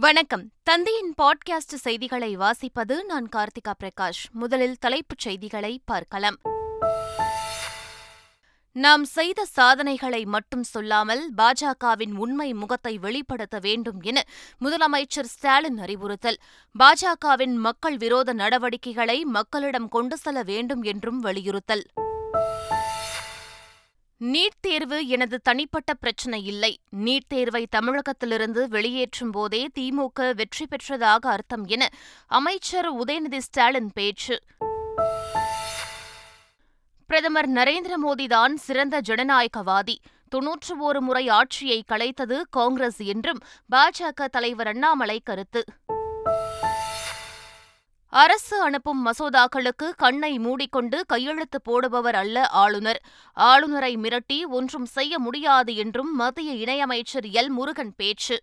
வணக்கம். தந்தையின் பாட்காஸ்ட் செய்திகளை வாசிப்பது நான் கார்த்திகா பிரகாஷ். முதலில் தலைப்புச் செய்திகளை பார்க்கலாம். நாம் செய்த சாதனைகளை மட்டும் சொல்லாமல் பாஜகவின் உண்மை முகத்தை வெளிப்படுத்த வேண்டும் என முதலமைச்சர் ஸ்டாலின் அறிவுறுத்தல். பாஜகவின் மக்கள் விரோத நடவடிக்கைகளை மக்களிடம் கொண்டு செல்ல வேண்டும் என்றும் வலியுறுத்தல். நீட் தேர்வு எனது தனிப்பட்ட பிரச்சினை இல்லை. நீட் தேர்வை தமிழகத்திலிருந்து வெளியேற்றும் போதே திமுக வெற்றி பெற்றதாக அர்த்தம் என அமைச்சர் உதயநிதி ஸ்டாலின் பேச்சு. பிரதமர் நரேந்திர மோடிதான் சிறந்த ஜனநாயகவாதி. தொன்னூற்று ஒரு முறை ஆட்சியை கலைத்தது காங்கிரஸ் என்றும் பாஜக தலைவர் அண்ணாமலை கருத்து. அரசு அனுப்பும் மசோதாக்களுக்கு கண்ணை மூடிக்கொண்டு கையெழுத்து போடுபவர் அல்ல ஆளுநர். ஆளுநரை மிரட்டி ஒன்றும் செய்ய முடியாது என்றும் மத்திய இணையமைச்சர் எல். முருகன் பேச்சு.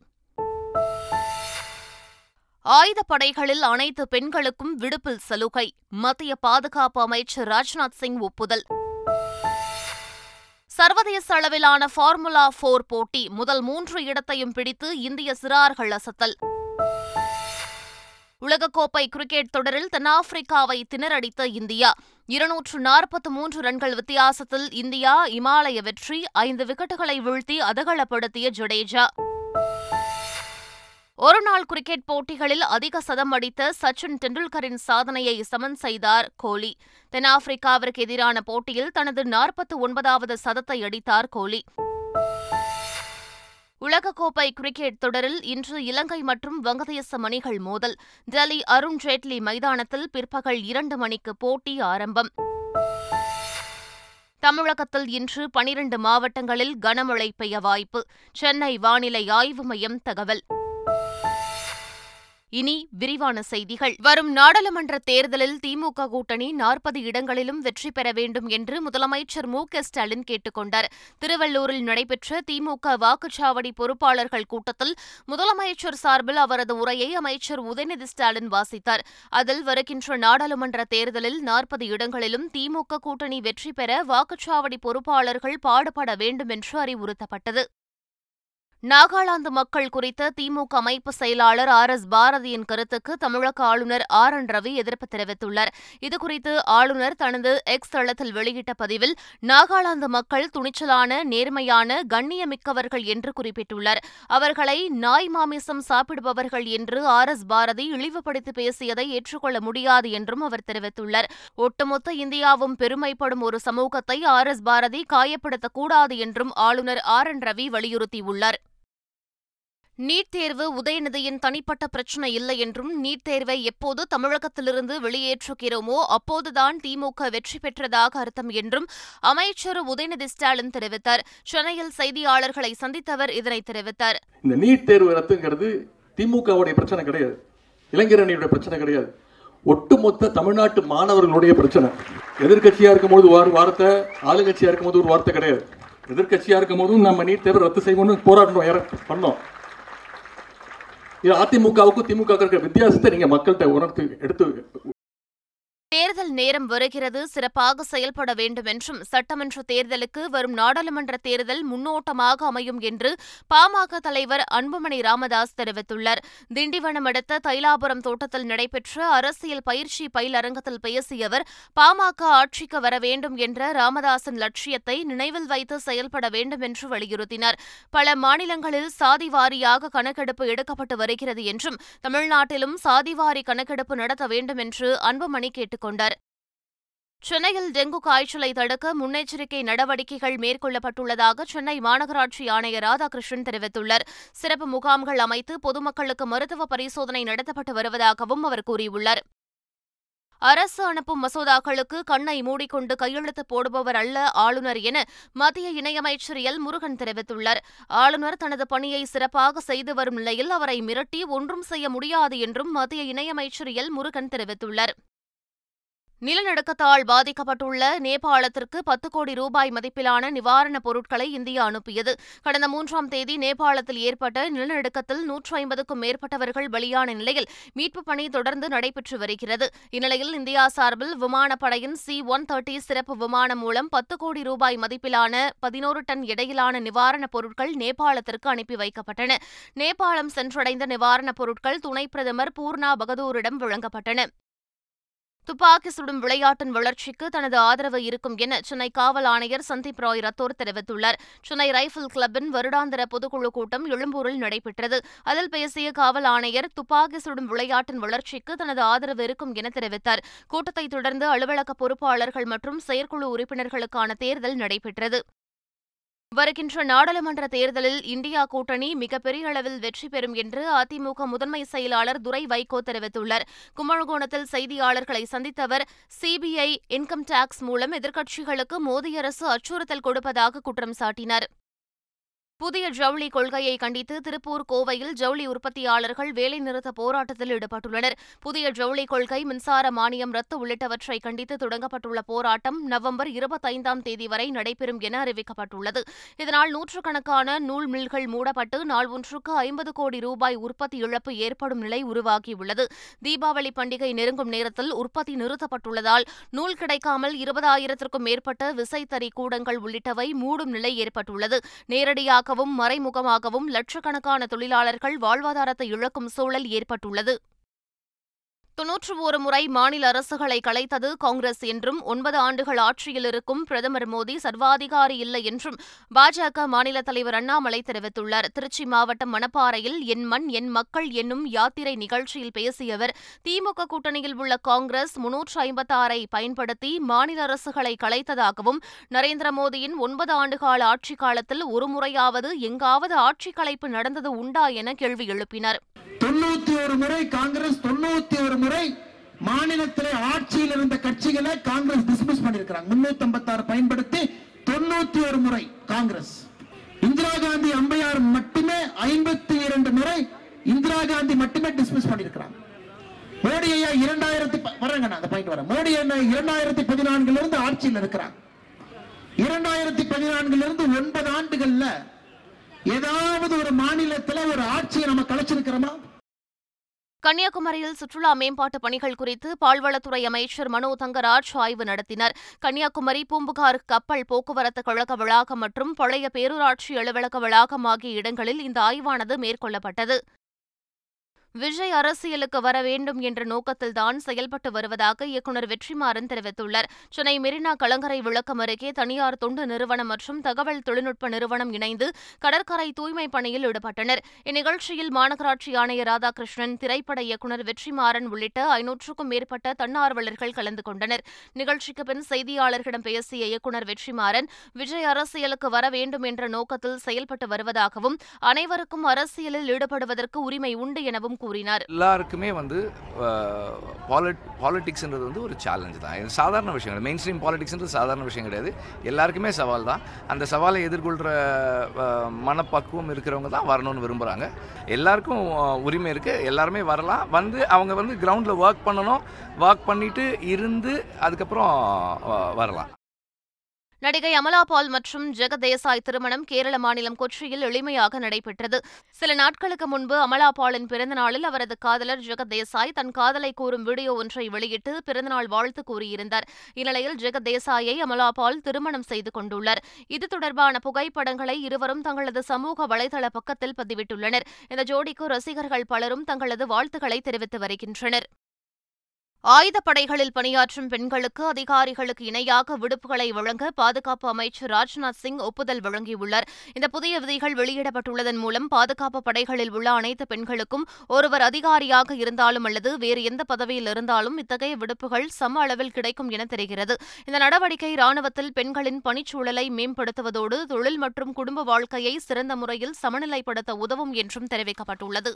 ஆயுதப்படைகளில் அனைத்து பெண்களுக்கும் விடுப்பில் சலுகை. மத்திய பாதுகாப்பு அமைச்சர் ராஜ்நாத் சிங் ஒப்புதல். சர்வதேச அளவிலான ஃபார்முலா போர் போட்டி முதல் மூன்று இடத்தையும் பிடித்து இந்திய சிறார்கள் அசத்தல். உலகக்கோப்பை கிரிக்கெட் தொடரில் தென்னாப்பிரிக்காவை திணறடித்த இந்தியா. இருநூற்று நாற்பத்து மூன்று ரன்கள் வித்தியாசத்தில் இந்தியா இமாலய வெற்றி ஐந்து விக்கெட்டுகளை வீழ்த்தி அதகலப்படுத்திய ஜடேஜா. ஒருநாள் கிரிக்கெட் போட்டிகளில் அதிக சதம் அடித்த சச்சின் டெண்டுல்கரின் சாதனையை சமன் செய்தார் கோலி. தென்னாப்பிரிக்காவிற்கு எதிரான போட்டியில் தனது நாற்பத்தி ஒன்பதாவது சதத்தை அடித்தார் கோலி. உலகக்கோப்பை கிரிக்கெட் தொடரில் இன்று இலங்கை மற்றும் வங்கதேசம் அணிகள் மோதல். டெல்லி அருண் ஜேட்லி மைதானத்தில் பிற்பகல் இரண்டு மணிக்கு போட்டி ஆரம்பம். தமிழகத்தில் இன்று பனிரண்டு மாவட்டங்களில் கனமழை பெய்ய வாய்ப்பு. சென்னை வானிலை ஆய்வு மையம் தகவல். இனி விரிவான செய்திகள். வரும் நாடாளுமன்ற தேர்தலில் திமுக கூட்டணி நாற்பது இடங்களிலும் வெற்றி பெற வேண்டும் என்று முதலமைச்சர் மு க ஸ்டாலின் கேட்டுக் கொண்டார். திருவள்ளூரில் நடைபெற்ற திமுக வாக்குச்சாவடி பொறுப்பாளர்கள் கூட்டத்தில் முதலமைச்சர் சார்பில் அவரது உரையை அமைச்சர் உதயநிதி ஸ்டாலின் வாசித்தார். அதில் வருகின்ற நாடாளுமன்ற தேர்தலில் நாற்பது இடங்களிலும் திமுக கூட்டணி வெற்றி பெற வாக்குச்சாவடி பொறுப்பாளர்கள் பாடுபட வேண்டும் என்று அறிவுறுத்தப்பட்டது. நாகாலாந்து மக்கள் குறித்த திமுக அமைப்பு செயலாளர் ஆர் எஸ் பாரதியின் கருத்துக்கு தமிழக ஆளுநர் ஆர் என் ரவி எதிர்ப்பு தெரிவித்துள்ளார். இதுகுறித்து ஆளுநர் தனது எக்ஸ் தளத்தில் வெளியிட்ட பதிவில் நாகாலாந்து மக்கள் துணிச்சலான நேர்மையான கண்ணியமிக்கவர்கள் என்று குறிப்பிட்டுள்ளார். அவர்களை நாய் மாமிசம் சாப்பிடுபவர்கள் என்று ஆர் எஸ் பாரதி இழிவுபடுத்தி பேசியதை ஏற்றுக்கொள்ள முடியாது என்றும் அவர் தெரிவித்துள்ளார். ஒட்டுமொத்த இந்தியாவும் பெருமைப்படும் ஒரு சமூகத்தை ஆர் எஸ் பாரதி காயப்படுத்தக்கூடாது என்றும் ஆளுநர் ஆர் என் ரவி வலியுறுத்தியுள்ளார். நீட் தேர்வு உதயநிதியின் தனிப்பட்ட பிரச்சினை இல்லை என்றும் நீட் தேர்வை எப்போது தமிழகத்திலிருந்து வெளியேற்றுகிறோமோ அப்போதுதான் திமுக வெற்றி பெற்றதாக அர்த்தம் என்றும் அமைச்சர் உதயநிதி ஸ்டாலின் தெரிவித்தார். சென்னையில் செய்தியாளர்களை சந்தித்தவர் இதனை தெரிவித்தார். இந்த நீட் தேர்வு ரத்துங்கிறது திமுகவுடைய பிரச்சனை கிடையாது. இளைஞரணியுடைய பிரச்சனை கிடையாது. ஒட்டுமொத்த தமிழ்நாட்டு மாணவர்களுடைய பிரச்சனை. எதிர்கட்சியா இருக்கும்போது ஒரு வார்த்தை ஆளுங்கட்சியா இருக்கும்போது ஒரு வார்த்தை கிடையாது. எதிர்கட்சியா இருக்கும்போதும் நம்ம நீட் தேர்வு ரத்து செய்யணும்னு போராடணும் பண்ணோம். இது அதிமுகவுக்கும் திமுக இருக்கிற வித்தியாசத்தை நீங்க மக்கள்கிட்ட உணர்த்து எடுத்து தேர்தல் நேரம் வருகிறது. சிறப்பாக செயல்பட வேண்டும் என்றும் சட்டமன்ற தேர்தலுக்கு வரும் நாடாளுமன்ற தேர்தல் முன்னோட்டமாக அமையும் என்று பாமக தலைவர் அன்புமணி ராமதாஸ் தெரிவித்துள்ளார். திண்டிவனம் அடுத்த தைலாபுரம் தோட்டத்தில் நடைபெற்ற அரசியல் பயிற்சி பயிலரங்கத்தில் பேசிய அவர் பாமக ஆட்சிக்கு வர வேண்டும் என்ற ராமதாசின் லட்சியத்தை நினைவில் வைத்து செயல்பட வேண்டும் என்று வலியுறுத்தினார். பல மாநிலங்களில் சாதி வாரியாக கணக்கெடுப்பு எடுக்கப்பட்டு வருகிறது என்றும் தமிழ்நாட்டிலும் சாதிவாரி கணக்கெடுப்பு நடத்த வேண்டும் என்று அன்புமணி கேட்டுக் கேட்டுக்கொண்டார் சென்னையில் டெங்கு காய்ச்சலை தடுக்க முன்னெச்சரிக்கை நடவடிக்கைகள் மேற்கொள்ளப்பட்டுள்ளதாக சென்னை மாநகராட்சி ஆணையர் ராதாகிருஷ்ணன் தெரிவித்துள்ளார். சிறப்பு முகாம்கள் அமைத்து பொதுமக்களுக்கு மருத்துவ பரிசோதனை நடத்தப்பட்டு வருவதாகவும் அவர் கூறியுள்ளார். அரசு அனுப்பும் மசோதாக்களுக்கு கண்ணை மூடிக்கொண்டு கையெழுத்து போடுபவர் அல்ல ஆளுநர் என மத்திய இணையமைச்சர் எல். முருகன் தெரிவித்துள்ளார். ஆளுநர் தனது பணியை சிறப்பாக செய்து வரும் நிலையில் அவரை மிரட்டி ஒன்றும் செய்ய முடியாது என்றும் மத்திய இணையமைச்சர் எல். முருகன் தெரிவித்துள்ளார். நிலநடுக்கத்தால் பாதிக்கப்பட்டுள்ள நேபாளத்திற்கு பத்து கோடி ரூபாய் மதிப்பிலான நிவாரணப் பொருட்களை இந்தியா அனுப்பியது. கடந்த மூன்றாம் தேதி நேபாளத்தில் ஏற்பட்ட நிலநடுக்கத்தில் நூற்று ஐம்பதுக்கும் மேற்பட்டவர்கள் பலியான நிலையில் மீட்புப் பணி தொடர்ந்து நடைபெற்று வருகிறது. இந்நிலையில் இந்தியா சார்பில் விமானப்படையின் சி ஒன் தேர்ட்டி சிறப்பு விமானம் மூலம் பத்து கோடி ரூபாய் மதிப்பிலான பதினோரு டன் இடையிலான நிவாரணப் பொருட்கள் நேபாளத்திற்கு அனுப்பி வைக்கப்பட்டன. நேபாளம் சென்றடைந்த நிவாரணப் பொருட்கள் துணை பிரதமர் பூர்ணா பகதூரிடம் வழங்கப்பட்டன. துப்பாக்கி சுடும் விளையாட்டின் வளர்ச்சிக்கு தனது ஆதரவு இருக்கும் என சென்னை காவல் ஆணையர் சந்தீப் ராய் ரத்தோர் தெரிவித்துள்ளார். சென்னை ரைபிள் கிளப்பின் வருடாந்திர பொதுக்குழு கூட்டம் எழும்பூரில் நடைபெற்றது. அதில் பேசிய காவல் ஆணையர் துப்பாக்கி சுடும் விளையாட்டின் வளர்ச்சிக்கு தனது ஆதரவு இருக்கும் என தெரிவித்தார். கூட்டத்தை தொடர்ந்து அலுவலக பொறுப்பாளர்கள் மற்றும் செயற்குழு உறுப்பினர்களுக்கான தேர்தல் நடைபெற்றது. வருகின்ற நாடாளுமன்ற தேர்தலில் இந்தியா கூட்டணி மிகப்பெரிய அளவில் வெற்றி பெறும் என்று அதிமுக முதன்மை செயலாளர் துரை வைகோ தெரிவித்துள்ளார். கும்பகோணத்தில் செய்தியாளர்களை சந்தித்த அவர் சிபிஐ இன்கம் டாக்ஸ் மூலம் எதிர்க்கட்சிகளுக்கு மோடி அரசு அச்சுறுத்தல் கொடுப்பதாக குற்றம் சாட்டினார். புதிய ஜவுளி கொள்கையை கண்டித்து திருப்பூர் கோவையில் ஜவுளி உற்பத்தியாளர்கள் வேலைநிறுத்த போராட்டத்தில் ஈடுபட்டுள்ளனர். புதிய ஜவுளி கொள்கை மின்சார மானியம் ரத்து உள்ளிட்டவற்றை கண்டித்து தொடங்கப்பட்டுள்ள போராட்டம் நவம்பர் இருபத்தைந்தாம் தேதி வரை நடைபெறும் என அறிவிக்கப்பட்டுள்ளது. இதனால் நூற்றுக்கணக்கான நூல் மில்கள் மூடப்பட்டு நாள் ஒன்றுக்கு ஐம்பது கோடி ரூபாய் உற்பத்தி இழப்பு ஏற்படும் நிலை உருவாகியுள்ளது. தீபாவளி பண்டிகை நெருங்கும் நேரத்தில் உற்பத்தி நிறுத்தப்பட்டுள்ளதால் நூல் கிடைக்காமல் இருபதாயிரத்திற்கும் மேற்பட்ட விசைத்தறி கூடங்கள் உள்ளிட்டவை மூடும் நிலை ஏற்பட்டுள்ளது. நேரடியாக நேரடியாகவும் மறைமுகமாகவும் லட்சக்கணக்கான தொழிலாளர்கள் வாழ்வாதாரத்தை இழக்கும் சூழல் ஏற்பட்டுள்ளது. தொன்னூற்று ஒரு முறை மாநில அரசுகளை கலைத்தது காங்கிரஸ் என்றும் ஒன்பது ஆண்டுகள் ஆட்சியில் இருக்கும் பிரதமர் மோடி சர்வாதிகாரி இல்லை என்றும் பாஜக மாநில தலைவர் அண்ணாமலை தெரிவித்துள்ளார். திருச்சி மாவட்டம் மணப்பாறையில் என் மண் என் மக்கள் என்னும் யாத்திரை நிகழ்ச்சியில் பேசிய அவர் திமுக கூட்டணியில் உள்ள காங்கிரஸ் முன்னூற்று ஐம்பத்தாறை பயன்படுத்தி மாநில அரசுகளை கலைத்ததாகவும் நரேந்திர மோடியின் ஒன்பது ஆண்டுகால ஆட்சிக் காலத்தில் ஒருமுறையாவது எங்காவது ஆட்சி கலைப்பு நடந்தது உண்டா என கேள்வி எழுப்பினார். தொண்ணூத்தி ஒரு முறை காங்கிரஸ் தொண்ணூத்தி ஒரு முறை மாநிலத்திலே ஆட்சியில் இருந்த கட்சிகளை காங்கிரஸ் டிஸ்மிஸ் பண்ணிருக்கிறாங்க முன்னூத்தி ஐம்பத்தி பயன்படுத்தி தொண்ணூத்தி ஒரு முறை காங்கிரஸ். இந்திரா காந்தி அம்பையார் மட்டுமே ஐம்பத்தி இரண்டு முறை இந்திரா காந்தி மட்டுமே டிஸ்மிஸ் பண்ணிருக்கிறாங்க மோடி ஐயா இரண்டாயிரத்தி வரங்க அந்த பாயிண்ட் வரேன். மோடி ஐயா இரண்டாயிரத்தி பதினான்குல இருந்து ஆட்சியில் இருக்கிறாங்க. இரண்டாயிரத்தி பதினான்குல இருந்து ஒன்பது ஆண்டுகள்ல ஏதாவது ஒரு மாநிலத்தில் ஒரு ஆட்சியை நம்ம கலைச்சிருக்கிறோமா? கன்னியாகுமரியில் சுற்றுலா மேம்பாட்டு பணிகள் குறித்து பால்வளத்துறை அமைச்சர் மனோ தங்கராஜ் ஆய்வு நடத்தினார். கன்னியாகுமரி பூம்புகார் கப்பல் போக்குவரத்து கழக வளாகம் மற்றும் பழைய பேரூராட்சி அலுவலக வளாகம் ஆகிய இடங்களில் இந்த ஆய்வானது மேற்கொள்ளப்பட்டது. விஜய் அரசியலுக்கு வர வேண்டும் என்ற நோக்கத்தில்தான் செயல்பட்டு வருவதாக இயக்குநர் வெற்றிமாறன் தெரிவித்துள்ளார். சென்னை மெரினா கலங்கரை விளக்கம் அருகே தனியார் தொண்டு நிறுவனம் மற்றும் தகவல் தொழில்நுட்ப நிறுவனம் இணைந்து கடற்கரை தூய்மை பணியில் ஈடுபட்டனர். இந்நிகழ்ச்சியில் மாநகராட்சி ஆணையர் ராதாகிருஷ்ணன் திரைப்பட இயக்குநர் வெற்றிமாறன் உள்ளிட்ட ஐநூற்றுக்கும் மேற்பட்ட தன்னார்வலர்கள் கலந்து கொண்டனர். நிகழ்ச்சிக்கு பின் செய்தியாளர்களிடம் பேசிய இயக்குநர் வெற்றிமாறன் விஜய் அரசியலுக்கு வர வேண்டும் என்ற நோக்கத்தில் செயல்பட்டு வருவதாகவும் அனைவருக்கும் அரசியலில் ஈடுபடுவதற்கு உரிமை உண்டு எனவும் கூறினார். எல்லாருக்குமே வந்து பாலிட்டிக்ஸ்ன்றது வந்து ஒரு சேலஞ்ச் தான். இது சாதாரண விஷயம் கிடையாது. மெயின் ஸ்ட்ரீம் பாலிட்டிக்ஸ்ன்றது சாதாரண விஷயம் கிடையாது. எல்லாருக்குமே சவால் தான். அந்த சவாலை எதிர்கொள்கிற மனப்பக்குவம் இருக்கிறவங்க தான் வரணும்னு விரும்புகிறாங்க எல்லாருக்கும் உரிமை இருக்குது எல்லாருமே வரலாம். வந்து அவங்க வந்து கிரவுண்டில் ஒர்க் பண்ணணும். ஒர்க் பண்ணிட்டு இருந்து அதுக்கப்புறம் வரலாம். நடிகை அமலா பால் மற்றும் ஜெகதேசாய் திருமணம் கேரள மாநிலம் கொச்சியில் எளிமையாக நடைபெற்றது. சில நாட்களுக்கு முன்பு அமலா பாலின் பிறந்தநாளில் அவரது காதலர் ஜெகதேசாய் தன் காதலை கூறும் வீடியோ ஒன்றை வெளியிட்டு பிறந்தநாள் வாழ்த்து கூறியிருந்தார். இந்நிலையில் ஜெகதேசாயை அமலா பால் திருமணம் செய்து கொண்டுள்ளார். இது தொடர்பான புகைப்படங்களை இருவரும் தங்களது சமூக வலைதள பக்கத்தில் பதிவிட்டுள்ளனர். இந்த ஜோடிக்கு ரசிகர்கள் பலரும் தங்களது வாழ்த்துக்களை தெரிவித்து வருகின்றனர். ஆயுதப்படைகளில் பணியாற்றும் பெண்களுக்கு அதிகாரிகளுக்கு இணையாக விடுப்புகளை வழங்க பாதுகாப்பு அமைச்சர் ராஜ்நாத் சிங் ஒப்புதல் வழங்கியுள்ளார். இந்த புதிய விதிகள் வெளியிடப்பட்டுள்ளதன் மூலம் பாதுகாப்பு படைகளில் உள்ள அனைத்து பெண்களுக்கும் ஒருவர் அதிகாரியாக இருந்தாலும் அல்லது வேறு எந்த பதவியில் இருந்தாலும் இத்தகைய விடுப்புகள் சம அளவில் கிடைக்கும் என தெரிகிறது. இந்த நடவடிக்கை ராணுவத்தில் பெண்களின் பணிச்சூழலை மேம்படுத்துவதோடு தொழில் மற்றும் குடும்ப வாழ்க்கையை சிறந்த முறையில் சமநிலைப்படுத்த உதவும் என்றும் தெரிவிக்கப்பட்டுள்ளது.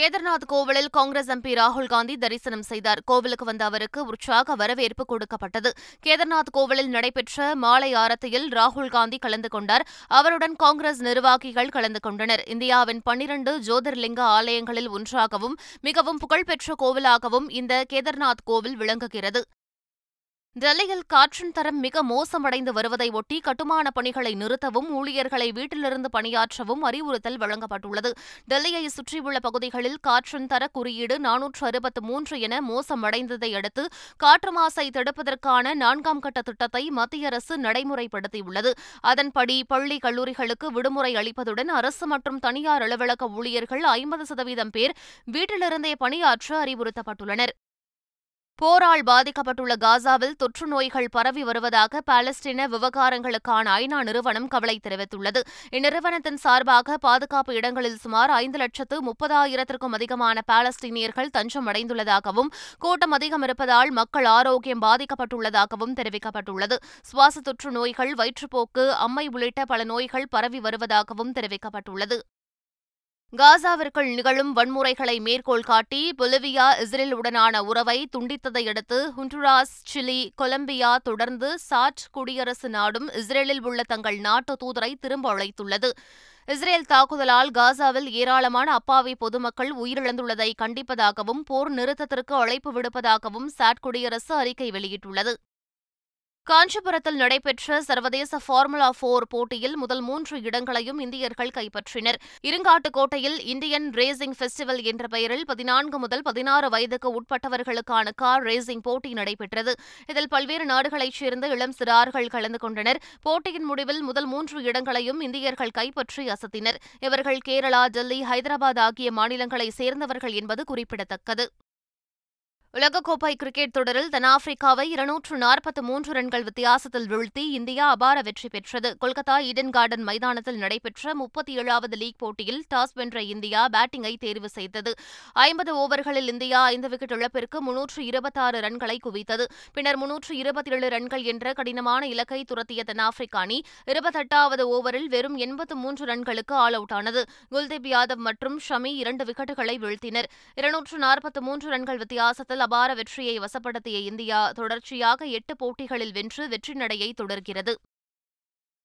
கேதர்நாத் கோவிலில் காங்கிரஸ் எம்பி ராகுல் காந்தி தரிசனம் செய்தார். கோவிலுக்கு வந்த அவருக்கு உற்சாக வரவேற்பு கொடுக்கப்பட்டது. கேதர்நாத் கோவிலில் நடைபெற்ற மாலை ஆரத்தியில் ராகுல் காந்தி கலந்து கொண்டார். அவருடன் காங்கிரஸ் நிர்வாகிகள் கலந்து கொண்டனர். இந்தியாவின் பன்னிரண்டு ஜோதிர்லிங்க ஆலயங்களில் ஒன்றாகவும் மிகவும் புகழ்பெற்ற கோவிலாகவும் இந்த கேதர்நாத் கோவில் விளங்குகிறது. டெல்லியில் காற்றின் தரம் மிக மோசமடைந்து வருவதை ஒட்டி கட்டுமான பணிகளை நிறுத்தவும் ஊழியர்களை வீட்டிலிருந்து பணியாற்றவும் அறிவுறுத்தல் வழங்கப்பட்டுள்ளது. டெல்லியை சுற்றியுள்ள பகுதிகளில் காற்றின் தர குறியீடு நானூற்று அறுபத்து மூன்று என மோசமடைந்ததை அடுத்து காற்று மாசை தடுப்பதற்கான நான்காம் கட்ட திட்டத்தை மத்திய அரசு நடைமுறைப்படுத்தியுள்ளது. அதன்படி பள்ளி கல்லூரிகளுக்கு விடுமுறை அளிப்பதுடன் அரசு மற்றும் தனியார் அலுவலக ஊழியர்கள் ஐம்பது சதவீதம் பேர் வீட்டிலிருந்தே பணியாற்ற அறிவுறுத்தப்பட்டுள்ளனர். போரால் பாதிக்கப்பட்டுள்ள காசாவில் தொற்று நோய்கள் பரவி வருவதாக பாலஸ்தீன விவகாரங்களுக்கான ஐநா நிறுவனம் கவலை தெரிவித்துள்ளது. இந்நிறுவனத்தின் சார்பாக பாதுகாப்பு இடங்களில் சுமார் ஐந்து லட்சத்து முப்பதாயிரத்திற்கும் அதிகமான பாலஸ்தீனியர்கள் தஞ்சம் அடைந்துள்ளதாகவும் கூட்டம் அதிகம் இருப்பதால் மக்கள் ஆரோக்கியம் பாதிக்கப்பட்டுள்ளதாகவும் தெரிவிக்கப்பட்டுள்ளது. சுவாச தொற்று நோய்கள் வயிற்றுப்போக்கு அம்மை உள்ளிட்ட பல நோய்கள் பரவி வருவதாகவும் தெரிவிக்கப்பட்டுள்ளது. காசாவிற்குள் நிகழும் வன்முறைகளை மேற்கோள் காட்டி பொலிவியா இஸ்ரேலுடனான உறவை துண்டித்ததையடுத்து ஹுண்டுராஸ் சிலி கொலம்பியா தொடர்ந்து சாட் குடியரசு நாடும் இஸ்ரேலில் உள்ள தங்கள் நாட்டு தூதரை திரும்ப அழைத்துள்ளது. இஸ்ரேல் தாக்குதலால் காசாவில் ஏராளமான அப்பாவி பொதுமக்கள் உயிரிழந்துள்ளதை கண்டிப்பதாகவும் போர் நிறுத்தத்திற்கு அழைப்பு விடுப்பதாகவும் சாட் குடியரசு அறிக்கை வெளியிட்டுள்ளது. காஞ்சிபுரத்தில் நடைபெற்ற சர்வதேச ஃபார்முலா போர் போட்டியில் முதல் மூன்று இடங்களையும் இந்தியர்கள் கைப்பற்றினர். இருங்காட்டுக்கோட்டையில் இந்தியன் ரேசிங் ஃபெஸ்டிவல் என்ற பெயரில் பதினான்கு முதல் பதினாறு வயதுக்கு உட்பட்டவர்களுக்கான கார் ரேசிங் போட்டி நடைபெற்றது. இதில் பல்வேறு நாடுகளைச் சேர்ந்த இளம் சிறார்கள் கலந்து கொண்டனர். போட்டியின் முடிவில் முதல் மூன்று இடங்களையும் இந்தியர்கள் கைப்பற்றி அசத்தினர். இவர்கள் கேரளா டெல்லி ஹைதராபாத் ஆகிய மாநிலங்களைச் சேர்ந்தவர்கள் என்பது குறிப்பிடத்தக்கது. உலகக்கோப்பை கிரிக்கெட் தொடரில் தென்னாப்பிரிக்காவை இருநூற்று நாற்பத்தி மூன்று ரன்கள் வித்தியாசத்தில் வீழ்த்தி இந்தியா அபார வெற்றி பெற்றது. கொல்கத்தா ஈடன் கார்டன் மைதானத்தில் நடைபெற்ற முப்பத்தி ஏழாவது லீக் போட்டியில் டாஸ் வென்ற இந்தியா பேட்டிங்கை தேர்வு செய்தது. ஐம்பது ஓவர்களில் இந்தியா ஐந்து விக்கெட் இழப்பிற்கு முன்னூற்று இருபத்தாறு ரன்களை குவித்தது. பின்னர் முன்னூற்று இருபத்தி ஏழு ரன்கள் என்ற கடினமான இலக்கை துரத்திய தென்னாப்பிரிக்க அணி இருபத்தெட்டாவது ஓவரில் வெறும் எண்பத்து மூன்று ரன்களுக்கு ஆல் அவுட் ஆனது. குல்தீப் யாதவ் மற்றும் ஷமி இரண்டு விக்கெட்டுகளை வீழ்த்தினர். இருநூற்று நாற்பத்தி மூன்று ரன்கள் வித்தியாசத்தில் அபார வெற்றியை வசப்படுத்திய இந்தியா தொடர்ச்சியாக எட்டு போட்டிகளில் வென்று வெற்றி நடையை தொடர்கிறது.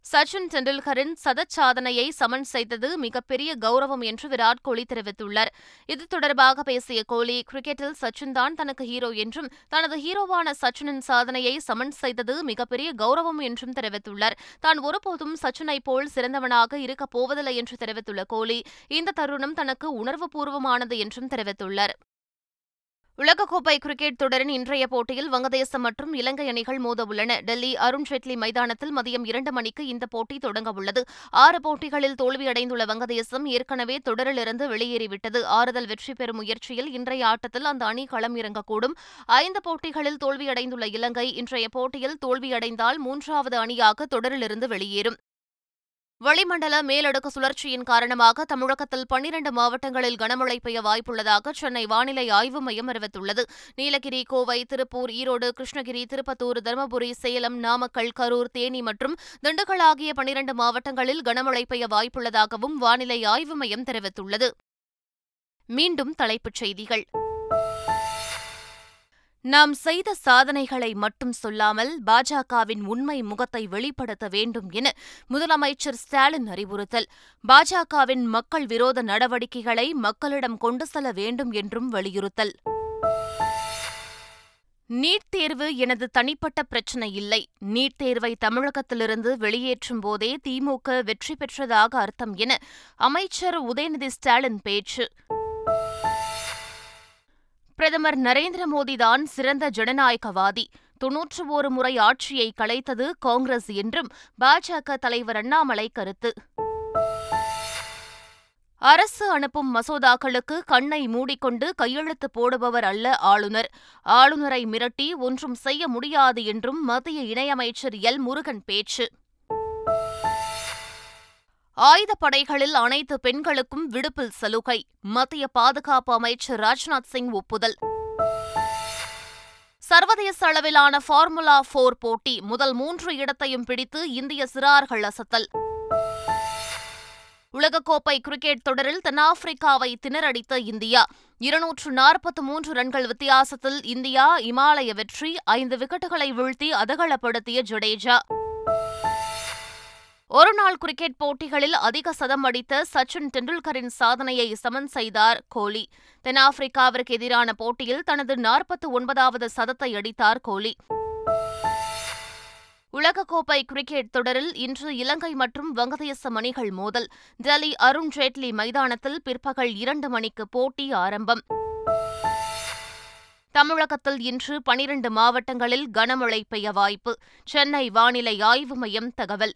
சச்சின் டெண்டுல்கரின் சதச்சாதனையை சமன் செய்தது மிகப்பெரிய கௌரவம் என்று விராட் கோலி தெரிவித்துள்ளார். இது தொடர்பாக பேசிய கோலி கிரிக்கெட்டில் சச்சின் தான் தனக்கு ஹீரோ என்றும் தனது ஹீரோவான சச்சினின் சாதனையை சமன் செய்தது மிகப்பெரிய கௌரவம் என்றும் தெரிவித்துள்ளார். தான் ஒருபோதும் சச்சினை போல் சிறந்தவனாக இருக்கப் போவதில்லை என்று தெரிவித்துள்ள கோலி இந்த தருணம் தனக்கு உணர்வுபூர்வமானது என்றும் தெரிவித்துள்ளார். உலகக்கோப்பை கிரிக்கெட் தொடரின் இன்றைய போட்டியில் வங்கதேசம் மற்றும் இலங்கை அணிகள் மோதவுள்ளன. டெல்லி அருண் ஜேட்லி மைதானத்தில் மதியம் இரண்டு மணிக்கு இந்த போட்டி தொடங்கவுள்ளது ஆறு போட்டிகளில் தோல்வியடைந்துள்ள வங்கதேசம் ஏற்கனவே தொடரிலிருந்து வெளியேறிவிட்டது. ஆறுதல் வெற்றி பெறும் முயற்சியில் இன்றைய ஆட்டத்தில் அந்த அணி களம் இறங்கக்கூடும். ஐந்து போட்டிகளில் தோல்வியடைந்துள்ள இலங்கை இன்றைய போட்டியில் தோல்வியடைந்தால் மூன்றாவது அணியாக தொடரிலிருந்து வெளியேறும். வளிமண்டல மேலடுக்கு சுழற்சியின் காரணமாக தமிழகத்தில் பன்னிரண்டு மாவட்டங்களில் கனமழை பெய்ய வாய்ப்புள்ளதாக சென்னை வானிலை ஆய்வு மையம் அறிவித்துள்ளது. நீலகிரி கோவை திருப்பூர் ஈரோடு கிருஷ்ணகிரி திருப்பத்தூர் தருமபுரி சேலம் நாமக்கல் கரூர் தேனி மற்றும் திண்டுக்கல் ஆகிய பன்னிரண்டு மாவட்டங்களில் கனமழை பெய்ய வாய்ப்புள்ளதாகவும் வானிலை ஆய்வு மையம் தெரிவித்துள்ளது. மீண்டும் தலைப்புச் செய்திகள். நாம் செய்த சாதனைகளை மட்டும் சொல்லாமல் பாஜகவின் உண்மை முகத்தை வெளிப்படுத்த வேண்டும் என முதலமைச்சர் ஸ்டாலின் அறிவுறுத்தல். பாஜகவின் மக்கள் விரோத நடவடிக்கைகளை மக்களிடம் கொண்டு செல்ல வேண்டும் என்றும் வலியுறுத்தல். நீட் தேர்வு எனது தனிப்பட்ட பிரச்சினை இல்லை. நீட் தேர்வை தமிழகத்திலிருந்து வெளியேற்றும் போதே திமுக வெற்றி பெற்றதாக அர்த்தம் என அமைச்சர் உதயநிதி ஸ்டாலின் பேச்சு. பிரதமர் நரேந்திர மோடிதான் சிறந்த ஜனநாயகவாதி. தொன்னூற்று ஒரு முறை ஆட்சியை கலைத்தது காங்கிரஸ் என்றும் பாஜக தலைவர் அண்ணாமலை கருத்து. அரசு அனுப்பும் மசோதாக்களுக்கு கண்ணை மூடிக்கொண்டு கையெழுத்து போடுபவர் அல்ல ஆளுநர். ஆளுநரை மிரட்டி ஒன்றும் செய்ய முடியாது என்றும் மத்திய இணையமைச்சர் எல் முருகன் பேச்சு. ஆயுதப்படைகளில் அனைத்து பெண்களுக்கும் விடுப்பில் சலுகை. மத்திய பாதுகாப்பு அமைச்சர் ராஜ்நாத் சிங் ஒப்புதல். சர்வதேச அளவிலான ஃபார்முலா போர் போட்டி முதல் மூன்று இடத்தையும் பிடித்து இந்திய சிறார்கள் அசத்தல். உலகக்கோப்பை கிரிக்கெட் தொடரில் தென்னாப்பிரிக்காவை திணறடித்த இந்தியா. இருநூற்று நாற்பத்து மூன்று ரன்கள் வித்தியாசத்தில் இந்தியா இமாலய வெற்றி ஐந்து விக்கெட்டுகளை வீழ்த்தி அதகளப்படுத்திய ஜடேஜா. ஒருநாள் கிரிக்கெட் போட்டிகளில் அதிக சதம் அடித்த சச்சின் டெண்டுல்கரின் சாதனையை சமன் செய்தார் கோலி. தென்னாப்பிரிக்காவிற்கு எதிரான போட்டியில் தனது நாற்பத்தி ஒன்பதாவது சதத்தை அடித்தார் கோலி. உலகக்கோப்பை கிரிக்கெட் தொடரில் இன்று இலங்கை மற்றும் வங்கதேசம் அணிகள் மோதல். டெல்லி அருண் ஜேட்லி மைதானத்தில் பிற்பகல் இரண்டு மணிக்கு போட்டி ஆரம்பம். தமிழகத்தில் இன்று பனிரண்டு மாவட்டங்களில் கனமழை பெய்ய வாய்ப்பு. சென்னை வானிலை ஆய்வு மையம் தகவல்.